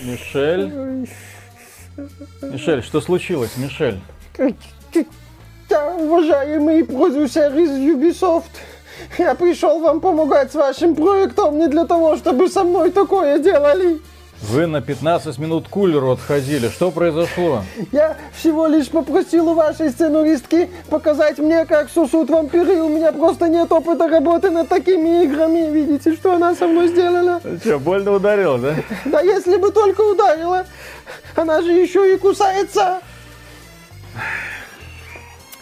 Мишель? Мишель, что случилось, Мишель? Уважаемый продюсер из Ubisoft, я пришел вам помогать с вашим проектом не для того, чтобы со мной такое делали. Вы на 15 минут кулеру отходили. Что произошло? Я всего лишь попросил у вашей сценаристки показать мне, как сусут вампиры. У меня просто нет опыта работы над такими играми. Видите, что она со мной сделала? Что, больно ударила, да? Да если бы только ударила. Она же еще и кусается.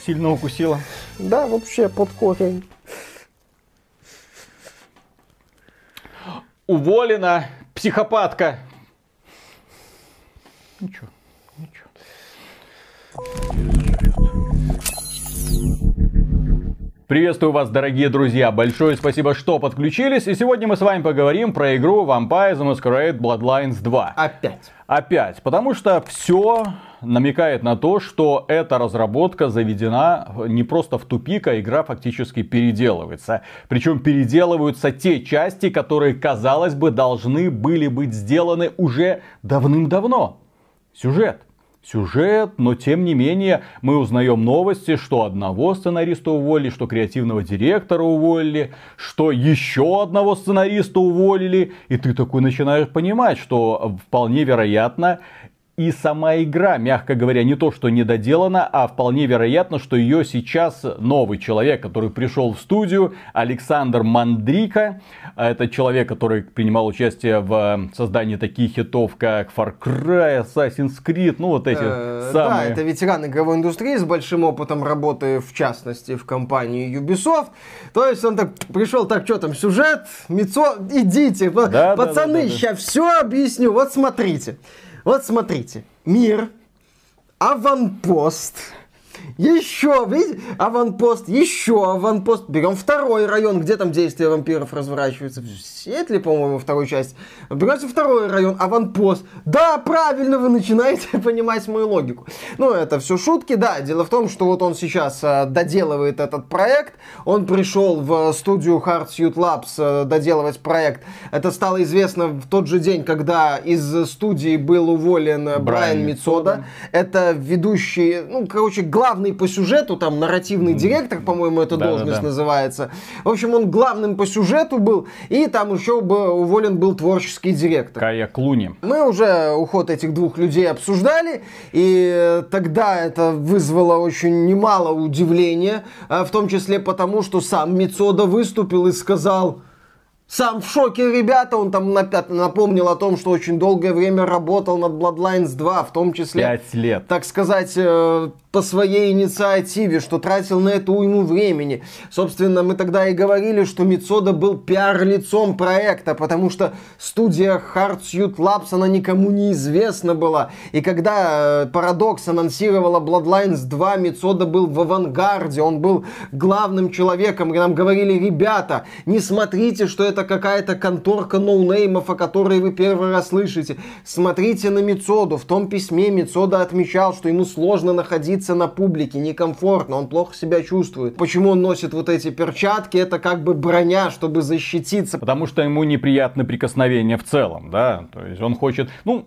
Сильно укусила? Да, вообще под корень. Уволена психопатка. Ничего, ничего. Приветствую вас, дорогие друзья! Большое спасибо, что подключились. И сегодня мы с вами поговорим про игру Vampire the Masquerade Bloodlines 2. Опять. Опять. Потому что все намекает на то, что эта разработка заведена не просто в тупик, а игра фактически переделывается. Причем переделываются те части, которые, казалось бы, должны были быть сделаны уже давным-давно. Сюжет сюжет, но тем не менее мы узнаем новости, что одного сценариста уволили, что креативного директора уволили, что еще одного сценариста уволили, и ты такой начинаешь понимать, что вполне вероятно и сама игра, мягко говоря, не то что недоделана, а вполне вероятно, что ее сейчас новый человек, который пришел в студию, Александр Мандрика. Это человек, который принимал участие в создании таких хитов, как Far Cry, Assassin's Creed, ну вот эти Э, самые... Да, это ветеран игровой индустрии с большим опытом работы, в частности, в компании Ubisoft. То есть он так пришел, так, что там, сюжет, Мицо, идите, Да, да, пацаны, да, да, да. сейчас все объясню. Вот смотрите, вот смотрите, мир, аванпост, еще, видите, аванпост, еще аванпост. Берем второй район, где там действия вампиров разворачиваются. В Сиэтле, по-моему, вторую часть. Берете второй район, аванпост. Да, правильно, вы начинаете понимать мою логику. Ну, это все шутки, да. Дело в том, что вот он сейчас э, доделывает этот проект. Он пришел в студию Hard Suit Labs э, доделывать проект. Это стало известно в тот же день, когда из студии был уволен э, Брайан Брайан Мицода. Это ведущий, ну, короче, главный по сюжету, там, нарративный директор, по-моему, эта Да-да-да. должность называется. В общем, он главным по сюжету был, и там еще бы уволен был творческий директор. Кая Клуни. Мы уже уход этих двух людей обсуждали, и тогда это вызвало очень немало удивления, а, в том числе потому, что сам Мицода выступил и сказал... Сам в шоке, ребята, он там напомнил о том, что очень долгое время работал над Bloodlines 2, в том числе Пять лет. так сказать, э, по своей инициативе, что тратил на это уйму времени. Собственно, мы тогда и говорили, что Мицода был пиар-лицом проекта, потому что студия Hard Suit Labs, она никому не известна была. И когда э, Paradox анонсировала Bloodlines 2, Мицода был в авангарде, он был главным человеком, и нам говорили, ребята, не смотрите, что это какая-то конторка ноунеймов, о которой вы первый раз слышите. Смотрите на Мицоду. В том письме Мицода отмечал, что ему сложно находиться на публике, некомфортно, он плохо себя чувствует. Почему он носит вот эти перчатки? Это как бы броня, чтобы защититься. Потому что ему неприятны прикосновения в целом, да. То есть он хочет, ну,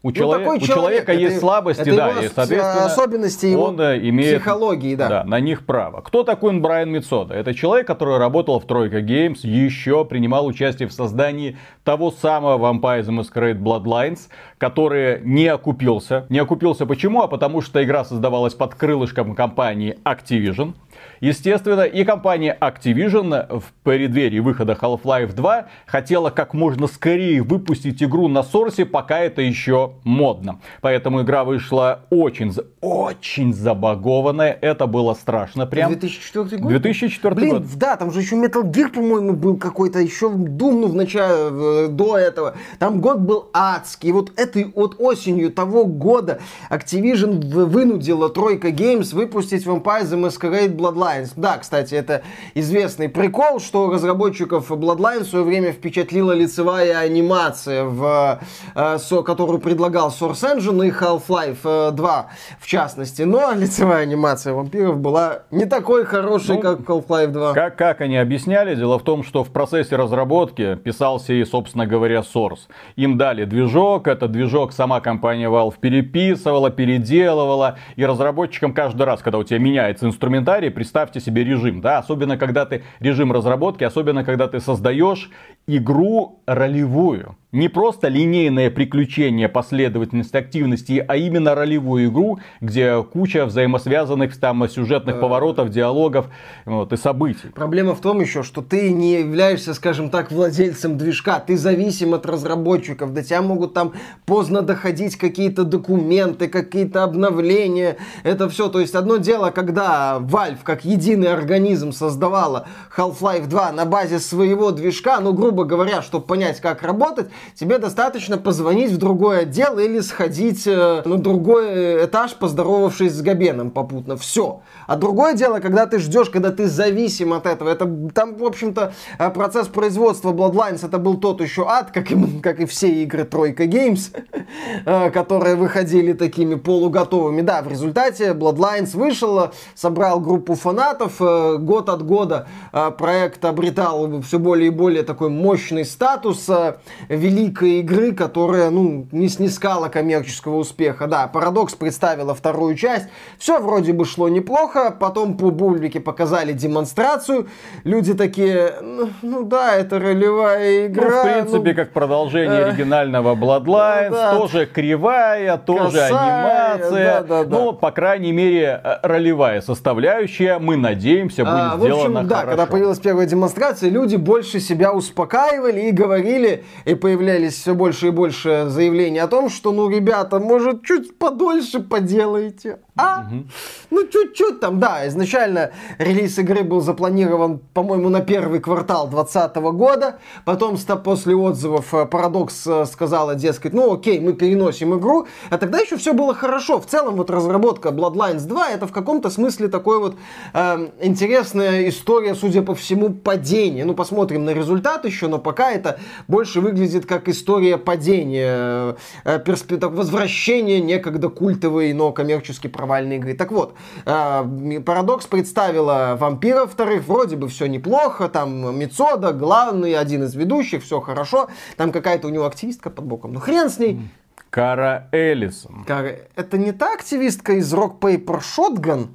у, человек- такой у человека человек, есть это- слабости, это да, его и, соответственно, особенности его он да, имеет психологии, да. на них право. Кто такой Брайан Мицода? Это человек, который работал в Тройка Games, еще принимал участие в создании того самого Vampire the Masquerade Bloodlines, который не окупился. Не окупился почему? А потому что игра создавалась под крылышком компании Activision. Естественно, и компания Activision в преддверии выхода Half-Life 2 хотела как можно скорее выпустить игру на сорсе, пока это еще модно. Поэтому игра вышла очень, очень забагованная. Это было страшно прям. 2004 год? 2004 Блин, год. да, там же еще Metal Gear, по-моему, был какой-то, еще Doom, ну, в начале, до этого. Там год был адский. И вот этой вот осенью того года Activision вынудила Тройка Games выпустить Vampire the Masquerade Bloodlines. Да, кстати, это известный прикол, что разработчиков Bloodlines в свое время впечатлила лицевая анимация, в, э, со, которую предлагал Source Engine и Half-Life 2 э, в частности. Но лицевая анимация вампиров была не такой хорошей, ну, как Half-Life 2. Как, как они объясняли? Дело в том, что в процессе разработки писался и, собственно говоря, Source. Им дали движок, этот движок сама компания Valve переписывала, переделывала, и разработчикам каждый раз, когда у тебя меняется инструментарий, представьте себе режим, да, особенно когда ты режим разработки, особенно когда ты создаешь игру ролевую. Не просто линейное приключение, последовательность активностей, а именно ролевую игру, где куча взаимосвязанных там сюжетных поворотов, диалогов вот, и событий. Проблема в том еще, что ты не являешься, скажем так, владельцем движка, ты зависим от разработчиков, до тебя могут там поздно доходить какие-то документы, какие-то обновления, это все. То есть одно дело, когда Valve как единый организм создавала Half-Life 2 на базе своего движка, ну, грубо говоря, чтобы понять, как работать, тебе достаточно позвонить в другой отдел или сходить э, на другой этаж, поздоровавшись с Габеном попутно. Все. А другое дело, когда ты ждешь, когда ты зависим от этого. Это там, в общем-то, э, процесс производства Bloodlines это был тот еще ад, как и, как и все игры Тройка Games, э, которые выходили такими полуготовыми. Да, в результате Bloodlines вышел, собрал группу фанатов. Год от года проект обретал все более и более такой мощный статус великой игры, которая, ну, не снискала коммерческого успеха. Да, Парадокс представила вторую часть, все вроде бы шло неплохо, потом по публике показали демонстрацию, люди такие, ну, ну да, это ролевая игра. Ну, в принципе, ну, как продолжение э, оригинального Bloodlines, да, тоже кривая, тоже косая, анимация, да, да, да. но, по крайней мере, э, ролевая составляющая, мы надеемся, будет а, сделана в общем, да, когда появилась первая демонстрация, люди больше себя успокаивали и говорили, и появлялись все больше и больше заявлений о том, что, ну, ребята, может, чуть подольше поделайте. А? Угу. Ну, чуть-чуть там, да. Изначально релиз игры был запланирован, по-моему, на первый квартал 2020 года. Потом, после отзывов, э, Парадокс э, сказала, дескать, ну, окей, мы переносим игру. А тогда еще все было хорошо. В целом, вот разработка Bloodlines 2 это в каком-то смысле такой вот э, интересная история, судя по всему, падения. Ну, посмотрим на результат еще, но пока это больше выглядит как история падения, э, перспе... возвращения некогда культовой, но коммерчески провальной игры. Так вот, э, Парадокс представила вампиров вторых, вроде бы все неплохо, там Мицода, главный, один из ведущих, все хорошо, там какая-то у него активистка под боком, ну хрен с ней. Кара Эллисон. Кара... Это не та активистка из Rock Paper Shotgun?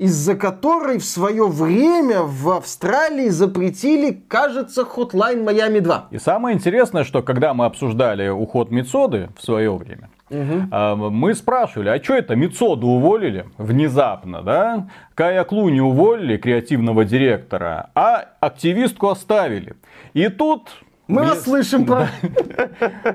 Из-за которой в свое время в Австралии запретили, кажется, Hotline Miami 2. И самое интересное, что когда мы обсуждали уход Мицоды в свое время, Угу. Мы спрашивали, а что это Мицоду уволили внезапно, да? Кая Клуни уволили, креативного директора, а активистку оставили. И тут мы вас слышим, про...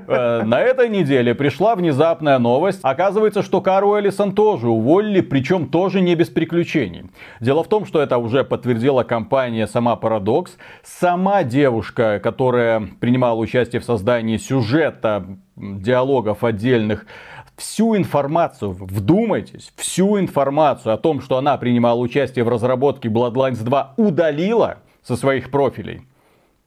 Э, на этой неделе пришла внезапная новость. Оказывается, что Кару Эллисон тоже уволили, причем тоже не без приключений. Дело в том, что это уже подтвердила компания сама Paradox. Сама девушка, которая принимала участие в создании сюжета, диалогов отдельных, всю информацию, вдумайтесь, всю информацию о том, что она принимала участие в разработке Bloodlines 2, удалила со своих профилей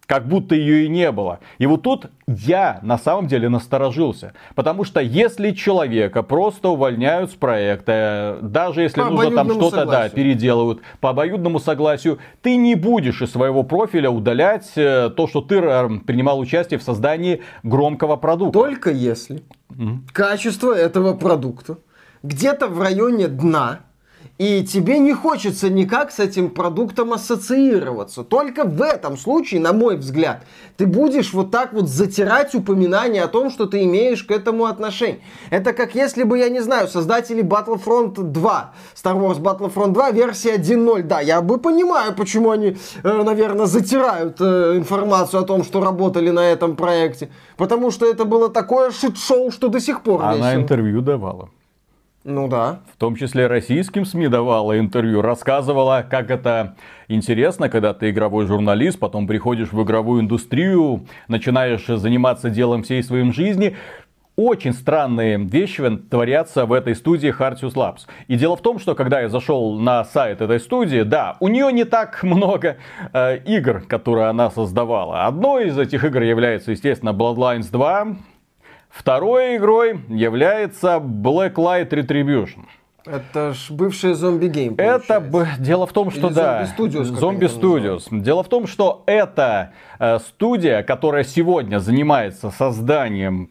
как будто ее и не было. И вот тут я на самом деле насторожился. Потому что если человека просто увольняют с проекта, даже если по нужно там что-то да, переделывают по обоюдному согласию, ты не будешь из своего профиля удалять э, то, что ты э, принимал участие в создании громкого продукта. Только если mm-hmm. качество этого продукта где-то в районе дна, и тебе не хочется никак с этим продуктом ассоциироваться. Только в этом случае, на мой взгляд, ты будешь вот так вот затирать упоминание о том, что ты имеешь к этому отношение. Это как если бы, я не знаю, создатели Battlefront 2, Star Wars Battlefront 2, версия 1.0. Да, я бы понимаю, почему они, э, наверное, затирают э, информацию о том, что работали на этом проекте. Потому что это было такое шит-шоу, что до сих пор Она весело. интервью давала. Ну да. В том числе российским СМИ давала интервью, рассказывала, как это интересно, когда ты игровой журналист, потом приходишь в игровую индустрию, начинаешь заниматься делом всей своей жизни. очень странные вещи творятся в этой студии Hartius Labs. И дело в том, что когда я зашел на сайт этой студии, да, у нее не так много э, игр, которые она создавала. Одной из этих игр является, естественно, Bloodlines 2. Второй игрой является Blacklight Retribution. Это ж бывший зомби-гейм. Это б... дело в том, что Или да. Zombie Studios, там Studios. Дело в том, что это э, студия, которая сегодня занимается созданием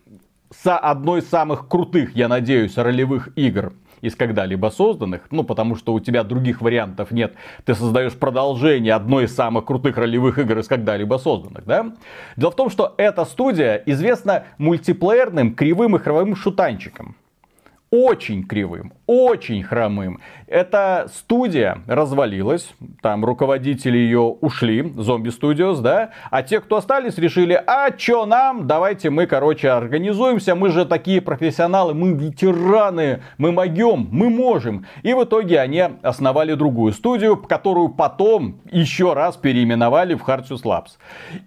со одной из самых крутых, я надеюсь, ролевых игр из когда-либо созданных, ну, потому что у тебя других вариантов нет. Ты создаешь продолжение одной из самых крутых ролевых игр из когда-либо созданных, да? Дело в том, что эта студия известна мультиплеерным кривым игровым шутанчиком очень кривым, очень хромым. Эта студия развалилась, там руководители ее ушли, Zombie Studios, да, а те, кто остались, решили, а чё нам, давайте мы, короче, организуемся, мы же такие профессионалы, мы ветераны, мы могем, мы можем. И в итоге они основали другую студию, которую потом еще раз переименовали в Hartius Labs.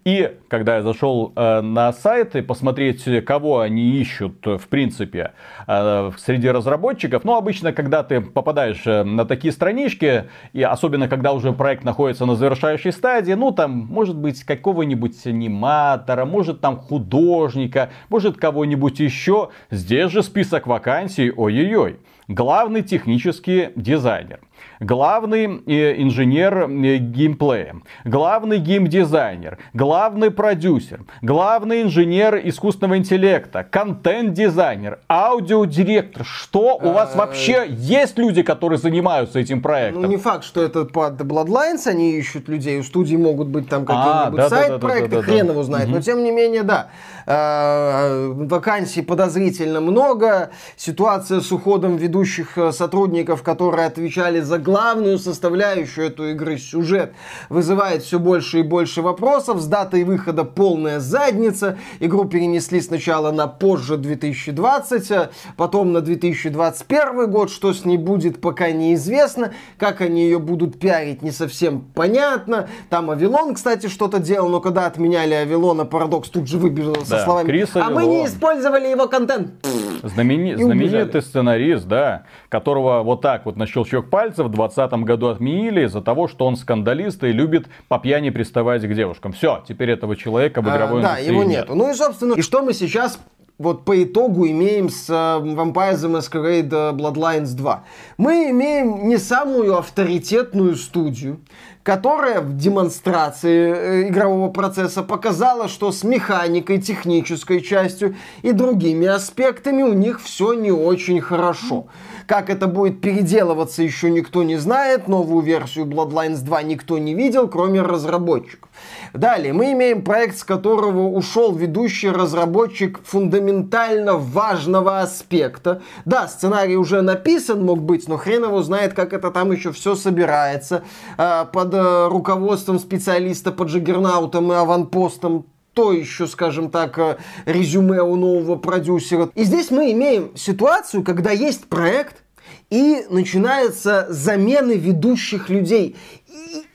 И когда я зашел э, на сайт и посмотреть, кого они ищут, в принципе, э, среди разработчиков, ну, обычно, когда ты попадаешь э, на такие странички, и особенно, когда уже проект находится на завершающей стадии, ну, там, может быть, какого-нибудь аниматора, может, там, художника, может, кого-нибудь еще. Здесь же список вакансий, ой-ой-ой. Главный технический дизайнер главный э, инженер э, геймплея, главный геймдизайнер, главный продюсер, главный инженер искусственного интеллекта, контент-дизайнер, аудиодиректор. Что у вас вообще есть люди, которые занимаются этим проектом? Ну, не факт, что это под Bloodlines они ищут людей. У студии могут быть там А, какие-нибудь сайт-проекты, хрен его знает. Но тем не менее, да. Э, Вакансий подозрительно много. Ситуация с уходом ведущих э, сотрудников, которые отвечали за главную составляющую этой игры, сюжет, вызывает все больше и больше вопросов. С датой выхода полная задница. Игру перенесли сначала на позже 2020, а потом на 2021 год. Что с ней будет, пока неизвестно. Как они ее будут пиарить, не совсем понятно. Там Авилон, кстати, что-то делал, но когда отменяли Авилона, Парадокс тут же выбежал со Да, словами Крис «А мы не Авилон». использовали его контент». Знамени- знаменитый сценарист, да, которого вот так вот на щелчок пальцев в 2020 году отменили из-за того, что он скандалист и любит по пьяни приставать к девушкам. Все, теперь этого человека в А, игровой да, индустрии его нет. нету. Ну и, собственно, и что мы сейчас вот по итогу имеем с э, Vampire the Masquerade э, Bloodlines 2? Мы имеем не самую авторитетную студию, которая в демонстрации э, игрового процесса показала, что с механикой, технической частью и другими аспектами у них все не очень хорошо. Как это будет переделываться, еще никто не знает. Новую версию Bloodlines 2 никто не видел, кроме разработчиков. Далее, мы имеем проект, с которого ушел ведущий разработчик фундаментально важного аспекта. Да, сценарий уже написан, мог быть, но хрен его знает, как это там еще все собирается. А, Под э, руководством специалиста по джиггернаутам и аванпостам то еще, скажем так, э, резюме у нового продюсера. И здесь мы имеем ситуацию, когда есть проект, и начинаются замены ведущих людей.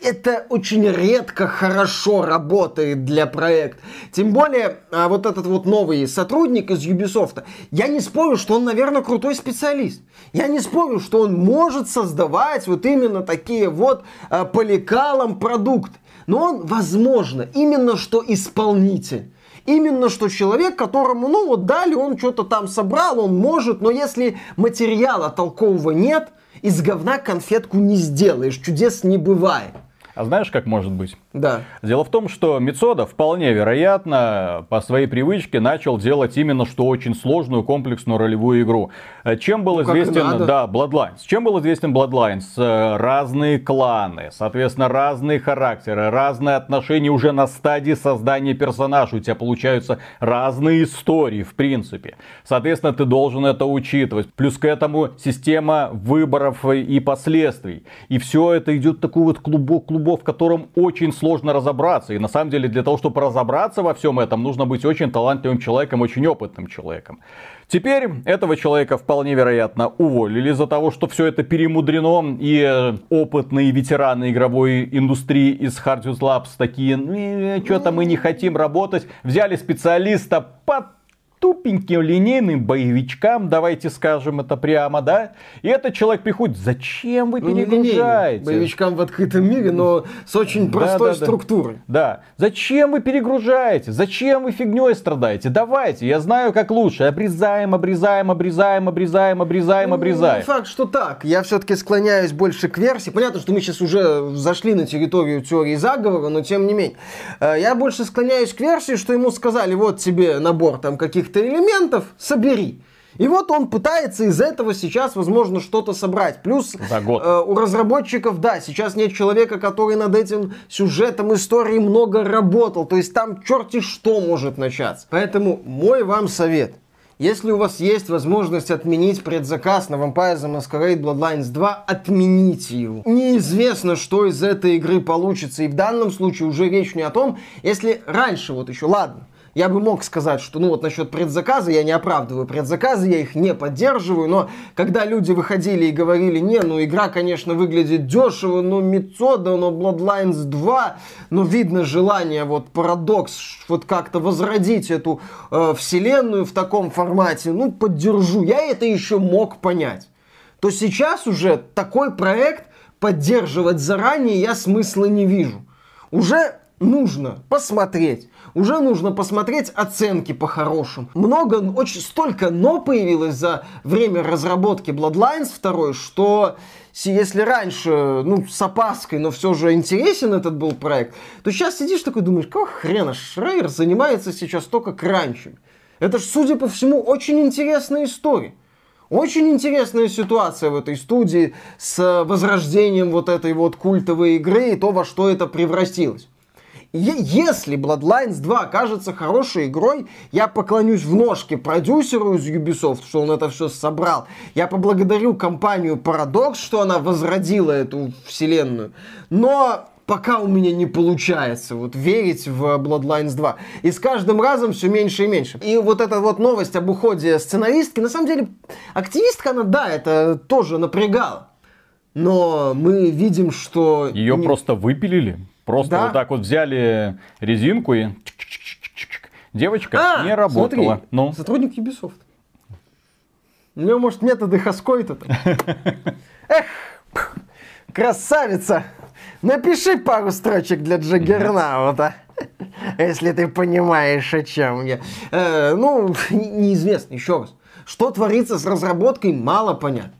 Это очень редко хорошо работает для проекта. Тем более, а, вот этот вот новый сотрудник из Ubisoft, я не спорю, что он, наверное, крутой специалист. Я не спорю, что он может создавать вот именно такие вот а, по лекалам продукты. Но он, возможно, именно что исполнитель. Именно что человек, которому, ну вот дали, он что-то там собрал, он может, но если материала толкового нет, из говна конфетку не сделаешь, чудес не бывает. А знаешь, как может быть? Да. Дело в том, что Мицода вполне вероятно по своей привычке начал делать именно что очень сложную комплексную ролевую игру. Э, Чем был Ну, известен, да, Bloodlines. Чем был известен Bloodlines? Э, Разные кланы, соответственно, разные характеры, разные отношения уже на стадии создания персонажа. У тебя получаются разные истории, в принципе. Соответственно, ты должен это учитывать. Плюс к этому система выборов и последствий. И все это идет такой вот клубок клубов, в котором очень сложно разобраться. И на самом деле для того, чтобы разобраться во всем этом, нужно быть очень талантливым человеком, очень опытным человеком. Теперь этого человека вполне вероятно уволили из-за того, что все это перемудрено, и э, опытные ветераны игровой индустрии из Hardius Labs такие, что-то мы не хотим работать, взяли специалиста под тупеньким линейным боевичкам, давайте скажем это прямо, да? И этот человек приходит, зачем вы Ну, перегружаете? линейным боевичкам в открытом мире, но с очень простой да, да. структурой. Да. Зачем вы перегружаете? Зачем вы фигней страдаете? Давайте, я знаю, как лучше. Обрезаем, обрезаем, обрезаем, обрезаем, обрезаем, Ну, обрезаем. факт, что так. Я все-таки склоняюсь больше к версии. Понятно, что мы сейчас уже зашли на территорию теории заговора, но тем не менее. Э, Я больше склоняюсь к версии, что ему сказали, вот тебе набор там каких-то элементов, собери. И вот он пытается из этого сейчас, возможно, что-то собрать. Плюс За год. э, у разработчиков, да, сейчас нет человека, который над этим сюжетом истории много работал. То есть там черти что может начаться. Поэтому мой вам совет. Если у вас есть возможность отменить предзаказ на Vampire the Masquerade Bloodlines 2, отмените его. Неизвестно, что из этой игры получится. И в данном случае уже речь не о том, если раньше вот еще, ладно, я бы мог сказать, что ну вот насчет предзаказа я не оправдываю предзаказы, я их не поддерживаю, но когда люди выходили и говорили, не, ну игра, конечно, выглядит дешево, но Мицода, но Bloodlines 2, но видно желание, вот парадокс, вот как-то возродить эту э, вселенную в таком формате, ну поддержу, я это еще мог понять. То сейчас уже такой проект поддерживать заранее я смысла не вижу. Уже нужно посмотреть. Уже нужно посмотреть оценки по-хорошему. Много, очень столько но появилось за время разработки Bloodlines 2, что если раньше, ну, с опаской, но все же интересен этот был проект, то сейчас сидишь такой думаешь, какого хрена Шрейер занимается сейчас только кранчем? Это ж, судя по всему, очень интересная история. Очень интересная ситуация в этой студии с возрождением вот этой вот культовой игры и то, во что это превратилось. Если Bloodlines 2 окажется хорошей игрой, я поклонюсь в ножки продюсеру из Ubisoft, что он это все собрал. Я поблагодарю компанию Paradox, что она возродила эту вселенную. Но пока у меня не получается вот верить в Bloodlines 2. И с каждым разом все меньше и меньше. И вот эта вот новость об уходе сценаристки, на самом деле, активистка она, да, это тоже напрягала. Но мы видим, что... Ее не- просто выпилили. Просто Да. вот так вот взяли резинку и... Девочка А, не работала. смотри, Ну, сотрудник Ubisoft. У него, может, методы Хаскойта. Эх, красавица! Напиши пару строчек для Джаггернаута. Если ты понимаешь, о чем я. Э, ну, не- неизвестно, еще раз. Что творится с разработкой, мало понятно.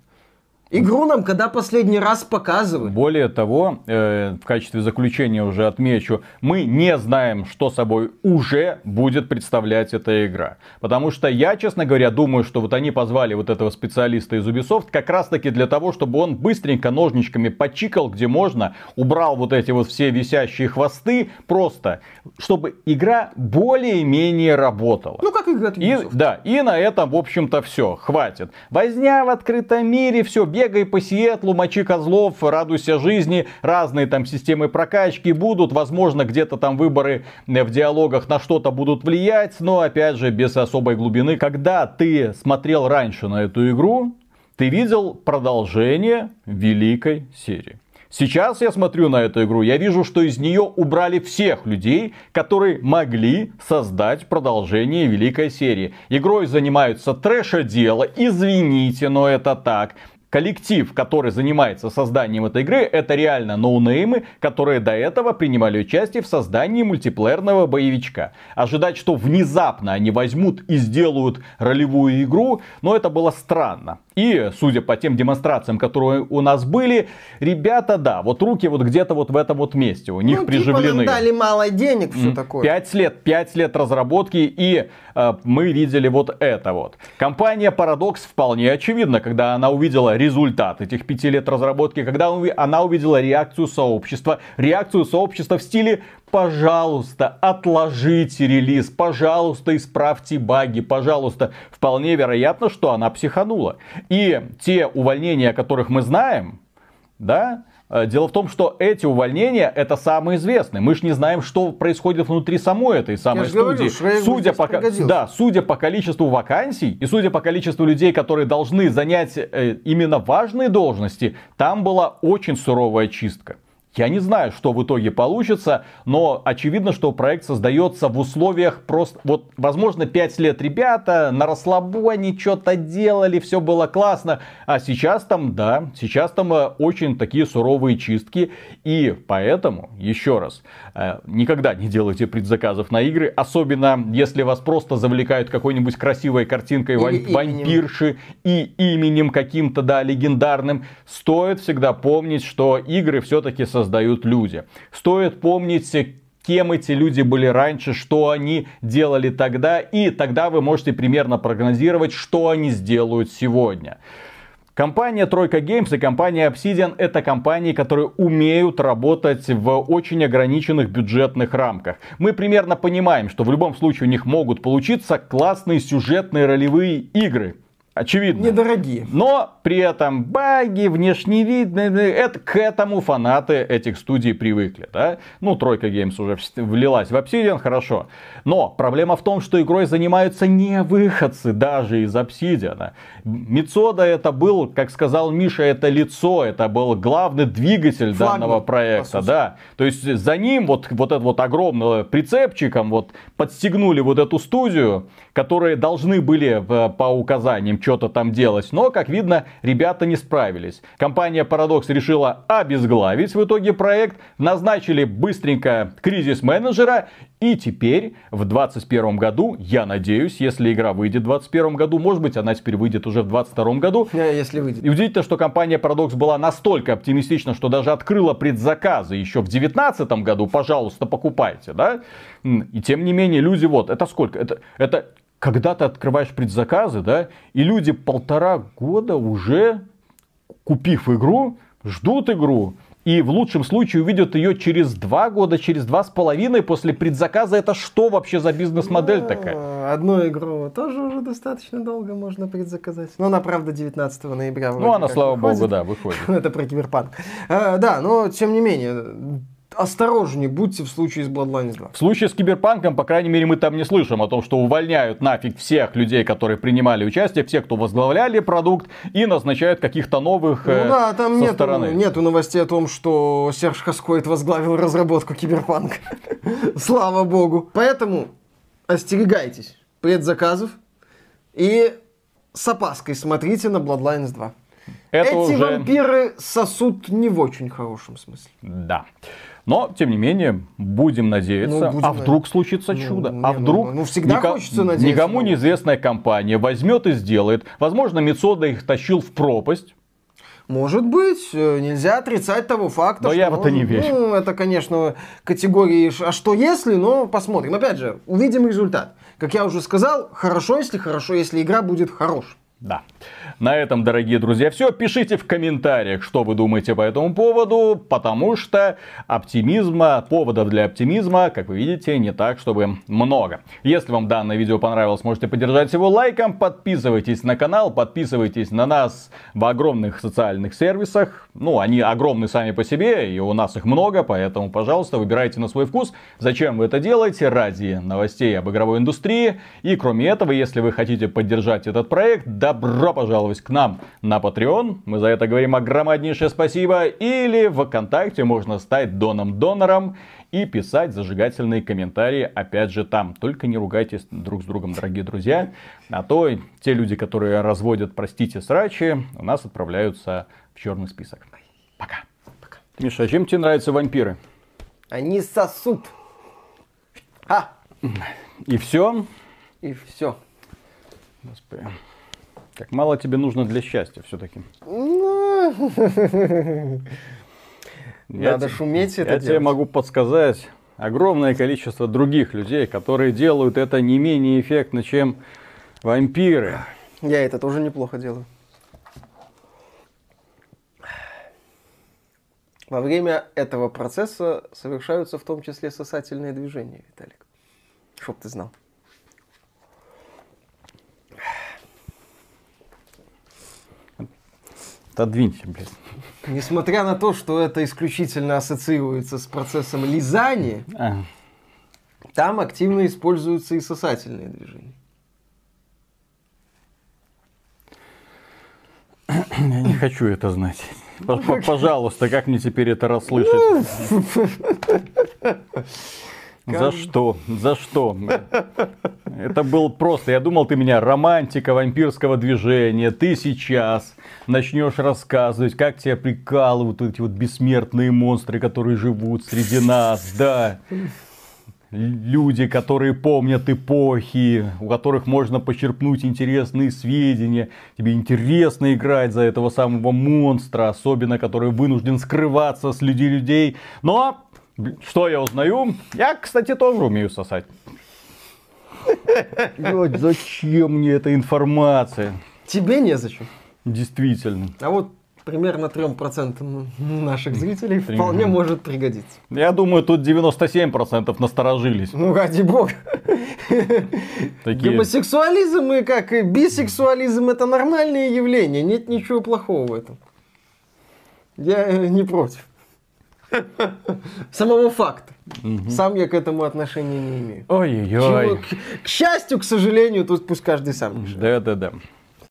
Игру нам когда последний раз показывали? Более того, э, в качестве заключения уже отмечу, мы не знаем, что собой уже будет представлять эта игра. Потому что я, честно говоря, думаю, что вот они позвали вот этого специалиста из Ubisoft как раз таки для того, чтобы он быстренько ножничками почикал, где можно, убрал вот эти вот все висящие хвосты, просто, чтобы игра более-менее работала. Ну, как игра от И, Ubisoft. да, и на этом, в общем-то, все, хватит. Возня в открытом мире, все, бегай по Сиэтлу, мочи козлов, радуйся жизни, разные там системы прокачки будут, возможно, где-то там выборы э, в диалогах на что-то будут влиять, но, опять же, без особой глубины. Когда ты смотрел раньше на эту игру, ты видел продолжение великой серии. Сейчас я смотрю на эту игру, я вижу, что из нее убрали всех людей, которые могли создать продолжение великой серии. Игрой занимаются трэшодело, извините, но это так. Коллектив, который занимается созданием этой игры, это реально ноунеймы, которые до этого принимали участие в создании мультиплеерного боевичка. Ожидать, что внезапно они возьмут и сделают ролевую игру, но это было странно. И, судя по тем демонстрациям, которые у нас были, ребята, да, вот руки вот где-то вот в этом вот месте у них ну, приживлены. Типа дали мало денег, все такое. Пять лет, пять лет разработки, и э, мы видели вот это вот. Компания Paradox вполне очевидно, когда она увидела результат этих пяти лет разработки, когда она увидела реакцию сообщества, реакцию сообщества в стиле пожалуйста, отложите релиз, пожалуйста, исправьте баги, пожалуйста. Вполне вероятно, что она психанула. И те увольнения, о которых мы знаем, да, Дело в том, что эти увольнения это самые известные. Мы же не знаем, что происходит внутри самой этой самой говорю, студии. Бы судя по, пригодился. да, судя по количеству вакансий и судя по количеству людей, которые должны занять э, именно важные должности, там была очень суровая чистка. Я не знаю, что в итоге получится, но очевидно, что проект создается в условиях просто... Вот, возможно, 5 лет ребята на расслабоне что-то делали, все было классно. А сейчас там, да, сейчас там э, очень такие суровые чистки. И поэтому, еще раз, э, никогда не делайте предзаказов на игры. Особенно, если вас просто завлекают какой-нибудь красивой картинкой Или вампирши и именем каким-то, да, легендарным. Стоит всегда помнить, что игры все-таки создаются создают люди. Стоит помнить, кем эти люди были раньше, что они делали тогда, и тогда вы можете примерно прогнозировать, что они сделают сегодня. Компания Тройка Games и компания Obsidian это компании, которые умеют работать в очень ограниченных бюджетных рамках. Мы примерно понимаем, что в любом случае у них могут получиться классные сюжетные ролевые игры очевидно. Недорогие. Но при этом баги, внешний вид, это, к этому фанаты этих студий привыкли. Да? Ну, Тройка Games уже влилась в Obsidian, хорошо. Но проблема в том, что игрой занимаются не выходцы даже из Obsidian. Мицода это был, как сказал Миша, это лицо, это был главный двигатель Флагман, данного проекта. Да. То есть за ним вот, вот этот вот огромным прицепчиком вот подстегнули вот эту студию, которые должны были по указаниям что-то там делать. Но, как видно, ребята не справились. Компания Paradox решила обезглавить в итоге проект, назначили быстренько кризис-менеджера и теперь в 2021 году, я надеюсь, если игра выйдет в 2021 году, может быть она теперь выйдет уже в 2022 году. Если выйдет. И удивительно, что компания Paradox была настолько оптимистична, что даже открыла предзаказы еще в 2019 году. Пожалуйста, покупайте, да? И тем не менее, люди вот, это сколько? Это, это когда ты открываешь предзаказы, да, и люди полтора года уже, купив игру, ждут игру. И в лучшем случае увидят ее через два года, через два с половиной после предзаказа. Это что вообще за бизнес-модель ну, такая? Одну игру тоже уже достаточно долго можно предзаказать. Но она, правда, 19 ноября. Ну, она, слава выходит. богу, да, выходит. Это про киберпанк. А, да, но тем не менее, осторожнее будьте в случае с Bloodlines 2. В случае с Киберпанком, по крайней мере, мы там не слышим о том, что увольняют нафиг всех людей, которые принимали участие, всех, кто возглавляли продукт, и назначают каких-то новых Ну э, да, там нету, стороны. нету новостей о том, что Серж Хаскоид возглавил разработку Киберпанка. Слава богу. Поэтому остерегайтесь предзаказов и с опаской смотрите на Bloodlines 2. Это Эти уже... вампиры сосут не в очень хорошем смысле. Да. Но, тем не менее, будем надеяться. Ну, будем а вдруг случится ну, чудо? Ну, а не, вдруг ну, ну, всегда ника... хочется надеяться. Никому неизвестная компания возьмет и сделает. Возможно, Мецода их тащил в пропасть. Может быть, э, нельзя отрицать того факта. Но что, я в это не верю. Ну, это, конечно, категории «а что если?», но посмотрим. Опять же, увидим результат. Как я уже сказал, хорошо, если хорошо, если игра будет хорош. Да. На этом, дорогие друзья, все. Пишите в комментариях, что вы думаете по этому поводу, потому что оптимизма, поводов для оптимизма, как вы видите, не так, чтобы много. Если вам данное видео понравилось, можете поддержать его лайком, подписывайтесь на канал, подписывайтесь на нас в огромных социальных сервисах. Ну, они огромны сами по себе, и у нас их много, поэтому, пожалуйста, выбирайте на свой вкус. Зачем вы это делаете? Ради новостей об игровой индустрии. И кроме этого, если вы хотите поддержать этот проект, добро пожаловать к нам на Patreon. Мы за это говорим огромнейшее спасибо. Или в ВКонтакте можно стать доном-донором и писать зажигательные комментарии, опять же, там. Только не ругайтесь друг с другом, дорогие друзья. А то те люди, которые разводят, простите, срачи, у нас отправляются в черный список. Пока. Пока. Миша, а чем тебе нравятся вампиры? Они сосут. А! И все? И все. Господи. Как мало тебе нужно для счастья все-таки. Надо шуметь это Я тебе могу подсказать огромное количество других людей, которые делают это не менее эффектно, чем вампиры. Я это тоже неплохо делаю. Во время этого процесса совершаются в том числе сосательные движения, Виталик. Чтоб ты знал. Отодвинься, блядь. Несмотря на то, что это исключительно ассоциируется с процессом лизания, а. там активно используются и сосательные движения. Я не хочу это знать. Пожалуйста, как мне теперь это расслышать? За что? За что? Это был просто... Я думал, ты меня романтика вампирского движения. Ты сейчас начнешь рассказывать, как тебя прикалывают эти вот бессмертные монстры, которые живут среди нас. Да люди, которые помнят эпохи, у которых можно почерпнуть интересные сведения. Тебе интересно играть за этого самого монстра, особенно который вынужден скрываться среди людей. Но что я узнаю? Я, кстати, тоже умею сосать. Вот зачем мне эта информация? Тебе незачем. Действительно. А вот примерно 3% наших зрителей вполне может пригодиться. Я думаю, тут 97% насторожились. Ну, ради бога. Такие... Гомосексуализм и как и бисексуализм это нормальное явление. Нет ничего плохого в этом. Я не против. Самого факта. Угу. Сам я к этому отношения не имею. Ой-ой-ой. К, к счастью, к сожалению, тут пусть каждый сам решает. Да-да-да.